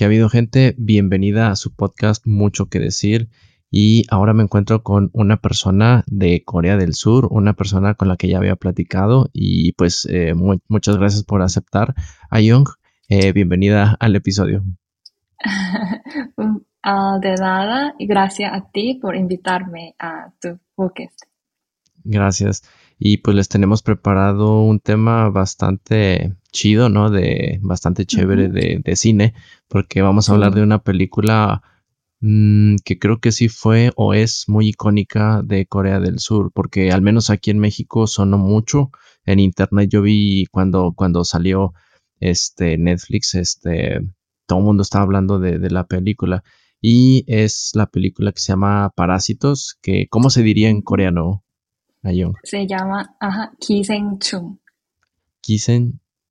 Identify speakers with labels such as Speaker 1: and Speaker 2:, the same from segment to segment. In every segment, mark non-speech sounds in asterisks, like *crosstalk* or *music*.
Speaker 1: ¿Qué ha habido gente? Bienvenida a su podcast Mucho que decir. Y ahora me encuentro con una persona de Corea del Sur, una persona con la que ya había platicado y pues eh, muchas gracias por aceptar. Ayong, eh, bienvenida al episodio. *laughs*
Speaker 2: Ah, de nada, y gracias a ti por invitarme a tu podcast.
Speaker 1: Gracias. Y pues les tenemos preparado un tema bastante chido, ¿no? De bastante chévere de, cine, porque vamos a hablar de una película mm, que creo que sí fue o es muy icónica de Corea del Sur, porque al menos aquí en México sonó mucho. En internet yo vi cuando, cuando salió este Netflix, este, todo el mundo estaba hablando de, de la película. Y es la película que se llama Parásitos, que ¿cómo se diría en coreano?
Speaker 2: Se llama, ajá, Kiseng-chung.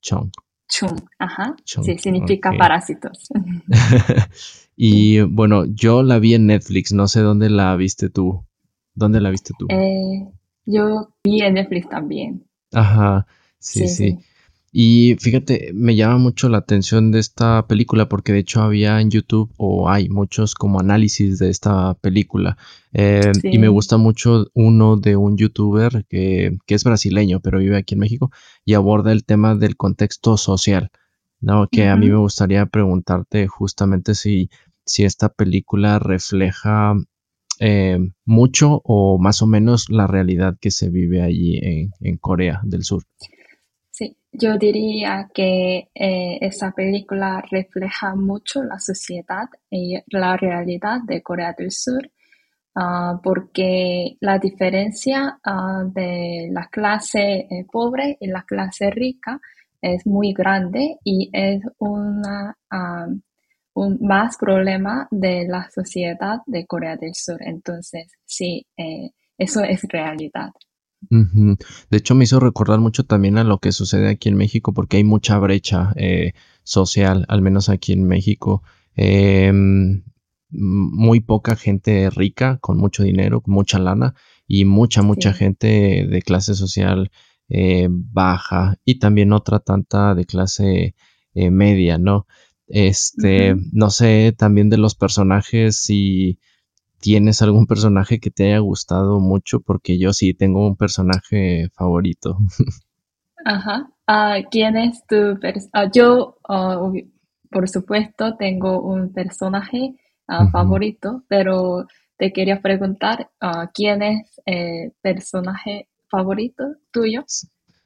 Speaker 1: Kiseng-chung.
Speaker 2: Chung, ajá. sí, significa parásitos. *laughs*
Speaker 1: y bueno, yo la vi en Netflix, no sé dónde la viste tú. ¿Dónde la viste tú?
Speaker 2: Eh, yo vi en Netflix también.
Speaker 1: Ajá, sí. sí. Y fíjate, me llama mucho la atención de esta película porque de hecho había en YouTube o hay muchos como análisis de esta película. Eh, y me gusta mucho uno de un youtuber que, que, es brasileño pero vive aquí en México y aborda el tema del contexto social. ¿no? Que a mí me gustaría preguntarte justamente si, si esta película refleja eh, mucho o más o menos la realidad que se vive allí en, en Corea del Sur.
Speaker 2: Yo diría que eh, esa película refleja mucho la sociedad y la realidad de Corea del Sur, ah, porque la diferencia ah, de la clase eh, pobre y la clase rica es muy grande y es una, ah, un más problema de la sociedad de Corea del Sur. Entonces, sí, eh, eso es realidad.
Speaker 1: De hecho, me hizo recordar mucho también a lo que sucede aquí en México, porque hay mucha brecha eh, social, al menos aquí en México. Em, muy poca gente rica, con mucho dinero, con mucha lana, y mucha, mucha gente de clase social eh, baja, y también otra tanta de clase eh, media, ¿no? Este, no sé, también de los personajes, si ¿Tienes algún personaje que te haya gustado mucho? Porque yo sí tengo un personaje favorito. *laughs*
Speaker 2: Ajá. Ah, ¿Quién es tu personaje? Ah, yo, ah, por supuesto, tengo un personaje favorito, pero te quería preguntar, ¿quién es el personaje favorito tuyo?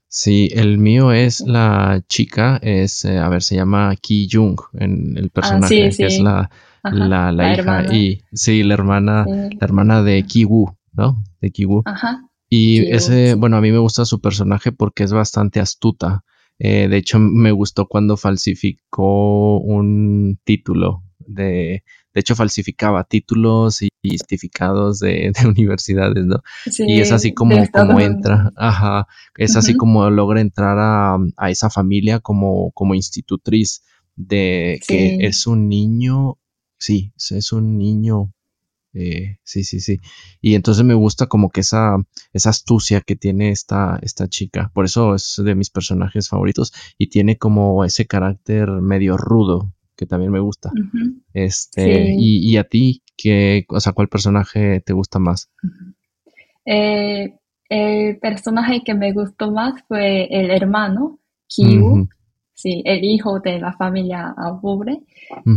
Speaker 1: Sí, el mío es la chica, es, eh, a ver, se llama Ki Jung, en el personaje, que es la, la, la, hija y sí, la hermana, la hermana de Kiwu, ¿no? De Kiwu. Ajá. Y ese, bueno, a mí me gusta su personaje porque es bastante astuta. Eh, de hecho, me gustó cuando falsificó un título de, de hecho, falsificaba títulos y certificados de, *laughs* de universidades, ¿no? Sí, y es así como, como entra, ajá, es así como logra entrar a, a, esa familia como, como institutriz de que es un niño sí, es un niño. Eh, sí, sí, sí. Y entonces me gusta como que esa, esa astucia que tiene esta, esta chica. Por eso es de mis personajes favoritos. Y tiene como ese carácter medio rudo, que también me gusta. Este, y, a ti, ¿qué, o sea, ¿cuál personaje te gusta más?
Speaker 2: Eh, el personaje que me gustó más fue el hermano, Kyu sí, el hijo de la familia pobre,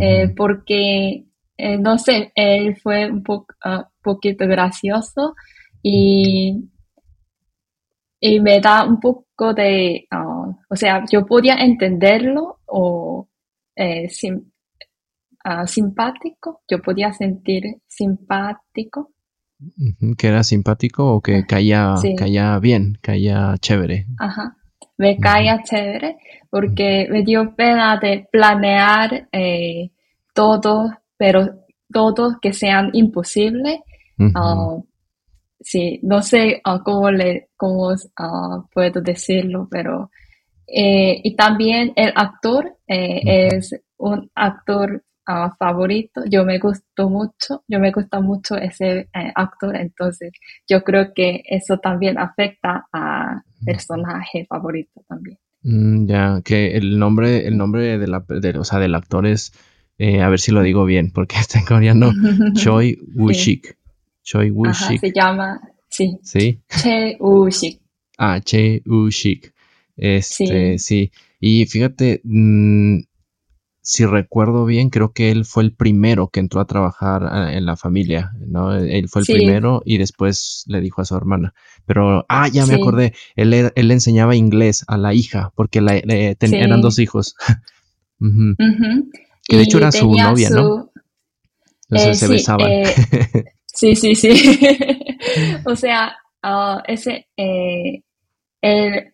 Speaker 2: eh, porque, eh, no sé, él fue un po ah, poquito gracioso y, y me da un poco de, ah, o sea, yo podía entenderlo o eh, ah, simpático, yo podía sentir simpático.
Speaker 1: ¿Que era simpático o que caía, caía bien, caía chévere?
Speaker 2: Ajá me caía chévere porque me dio pena de planear eh, todo, pero todo que sean imposible. Ah, sí, no sé ah, cómo, le, cómo ah, puedo decirlo, pero... Eh, y también el actor eh, es un actor favorito. Yo me gustó mucho, yo me gusta mucho ese eh, actor, entonces yo creo que eso también afecta a personaje favorito también.
Speaker 1: Mm, ya, que el nombre, el nombre de la, o sea, del actor es Eh, a ver si lo digo bien, porque *laughs* está en coreano. *laughs* Choi Woo-shik. Choi Woo-shik.
Speaker 2: se llama, sí.
Speaker 1: Sí.
Speaker 2: Che Woo-shik.
Speaker 1: Ah, Che Woo-shik. Este, sí. Y fíjate, mmm, si recuerdo bien, creo que él fue el primero que entró a trabajar ah, en la familia, ¿no? Él fue el primero y después le dijo a su hermana. Pero, ah, ya me acordé, él, él, le enseñaba inglés a la hija, porque la, eran dos hijos. *laughs* Que de hecho era su novia, ¿no? Entonces
Speaker 2: eh,
Speaker 1: se besaban. Eh, *laughs*
Speaker 2: sí, sí, sí. *laughs* o sea, ah, ese, eh, el,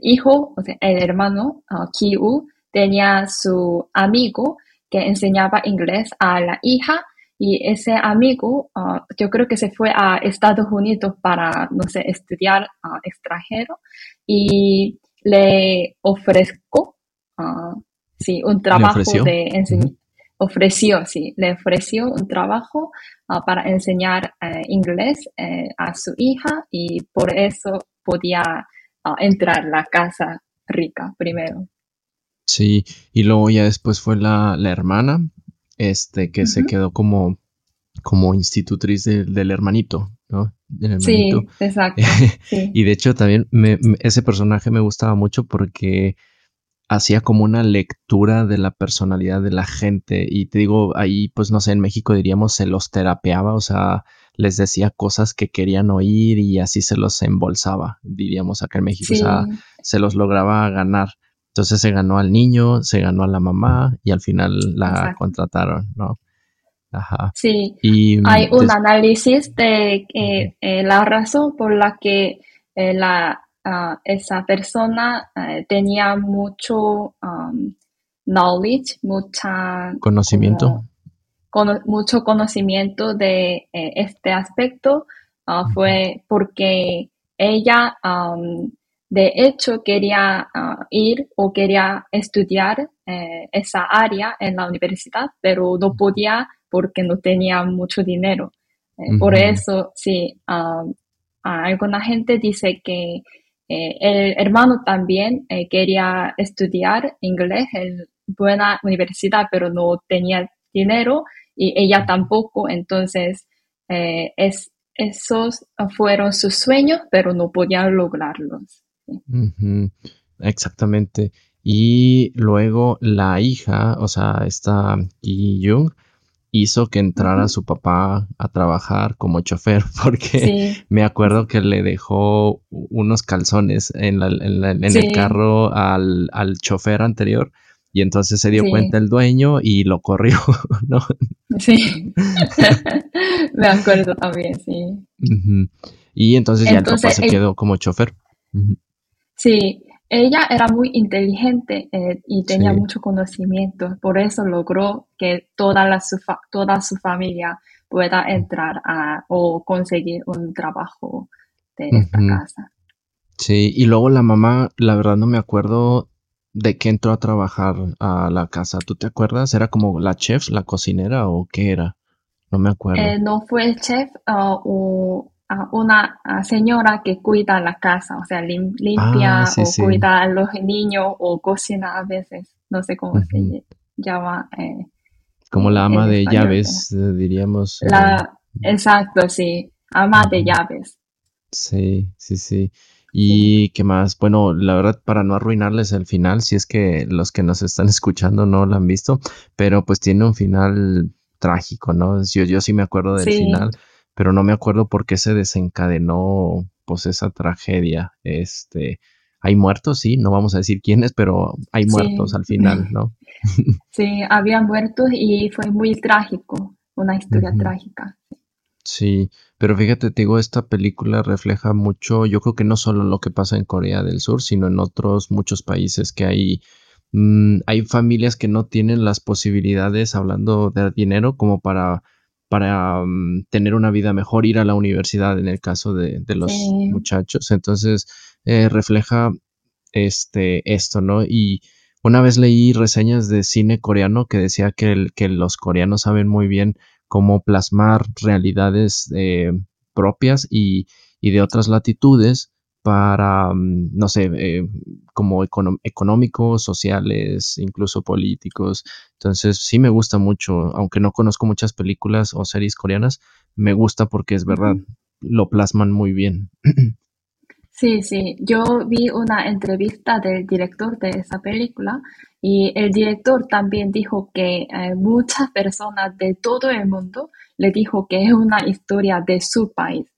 Speaker 2: hijo, o sea, el hermano, uh, Kiu, tenía su amigo que enseñaba inglés a la hija y ese amigo ah, yo creo que se fue a Estados Unidos para, no sé, estudiar uh, extranjero y le ofrezco, uh, sí, un trabajo de enseñar. Ofreció, sí, le ofreció un trabajo para enseñar eh, inglés eh, a su hija y por eso podía entrar a la casa rica primero.
Speaker 1: Sí, y luego ya después fue la, hermana, este, que se quedó como, como institutriz del hermanito, ¿no?
Speaker 2: Sí, exacto. *laughs*
Speaker 1: y de hecho también ese personaje me gustaba mucho porque hacía como una lectura de la personalidad de la gente y te digo, ahí pues no sé, en México diríamos se los terapeaba, o sea, les decía cosas que querían oír y así se los embolsaba, diríamos acá en México, o sea, se los lograba ganar. Entonces se ganó al niño, se ganó a la mamá y al final la contrataron, ¿no?
Speaker 2: Ajá. Sí. Y, Hay un análisis de eh, la razón por la que eh, la, ah, esa persona eh, tenía mucho um, knowledge, mucha
Speaker 1: conocimiento.
Speaker 2: mucho conocimiento de este aspecto ah, fue porque ella um, de hecho, quería ah, ir o quería estudiar eh, esa área en la universidad, pero no podía porque no tenía mucho dinero. Eh, por eso, sí, ah, alguna gente dice que eh, el hermano también quería estudiar inglés en buena universidad, pero no tenía dinero y ella tampoco. Entonces, es, esos fueron sus sueños, pero no podían lograrlos.
Speaker 1: Exactamente. Y luego la hija, o sea, esta Ki Jung, hizo que entrara su papá a trabajar como chofer, *laughs* porque me acuerdo que le dejó unos calzones en, el carro al, chofer anterior y entonces se dio cuenta el dueño y lo corrió, *laughs* ¿no?
Speaker 2: Sí, *laughs* me acuerdo también, sí.
Speaker 1: Y entonces, ya el papá se quedó como chofer.
Speaker 2: Sí, ella era muy inteligente eh, y tenía mucho conocimiento, por eso logró que toda, la, su, toda su familia pueda entrar a, o conseguir un trabajo de esta casa.
Speaker 1: Sí, y luego la mamá, la verdad no me acuerdo de qué entró a trabajar a la casa. ¿Tú te acuerdas? ¿Era como la chef, la cocinera o qué era? No me acuerdo.
Speaker 2: Eh, no fue el chef uh, o una señora que cuida la casa, o sea, limpia ah, o cuida a los niños o cocina a veces, no sé cómo se llama. Eh,
Speaker 1: Como la ama de llaves, eh, diríamos.
Speaker 2: Eh, la, exacto, sí, ama de llaves.
Speaker 1: Sí, sí, sí. ¿Y qué más? Bueno, la verdad, para no arruinarles el final, si es que los que nos están *laughs* escuchando no lo han visto, pero pues tiene un final trágico, ¿no? Yo, yo sí me acuerdo del final pero no me acuerdo por qué se desencadenó pues esa tragedia. Este, hay muertos, sí, no vamos a decir quiénes, pero hay muertos al final, ¿no? *laughs*
Speaker 2: sí, había muertos y fue muy trágico, una historia trágica.
Speaker 1: Sí, pero fíjate, te digo, esta película refleja mucho, yo creo que no solo lo que pasa en Corea del Sur, sino en otros muchos países que hay, mm, hay familias que no tienen las posibilidades, hablando de dinero, como para para mm, tener una vida mejor, ir a la universidad en el caso de, los muchachos. Entonces, eh, refleja este, esto, ¿no? Y una vez leí reseñas de cine coreano que decía que, que los coreanos saben muy bien cómo plasmar realidades eh, propias y, de otras latitudes para, mm, no sé, eh, como económicos, sociales, incluso políticos. Entonces sí me gusta mucho, aunque no conozco muchas películas o series coreanas, me gusta porque es verdad, lo plasman muy bien. *clears throat*
Speaker 2: Sí, sí, yo vi una entrevista del director de esa película y el director también dijo que eh, muchas personas de todo el mundo le dijo que es una historia de su país.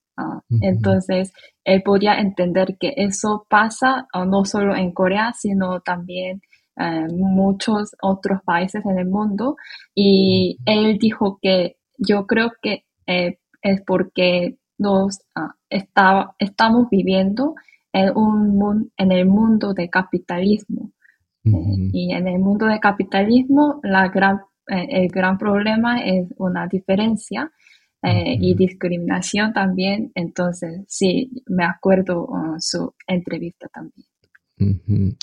Speaker 2: Entonces, él podía entender que eso pasa no solo en Corea, sino también en muchos otros países en el mundo. Y él dijo que yo creo que eh, es porque nos ah, estamos viviendo en, un, en el mundo de capitalismo. Eh, y en el mundo de capitalismo, la gran, eh, el gran problema es una diferencia eh, y discriminación también. Entonces, sí, me acuerdo uh, su entrevista también.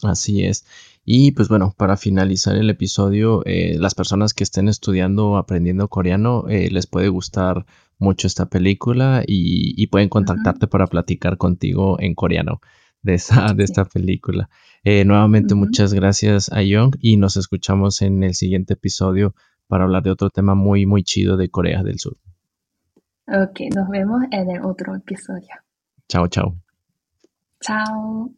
Speaker 1: Así es. Y pues bueno, para finalizar el episodio, las personas que estén estudiando o aprendiendo coreano, les puede gustar mucho esta película y, pueden contactarte para platicar contigo en coreano de, esa, de esta película. Eh, nuevamente, muchas gracias a Young y nos escuchamos en el siguiente episodio para hablar de otro tema muy, muy chido de Corea del Sur.
Speaker 2: Ok, nos vemos en el otro episodio.
Speaker 1: Chao, chao.
Speaker 2: Chao.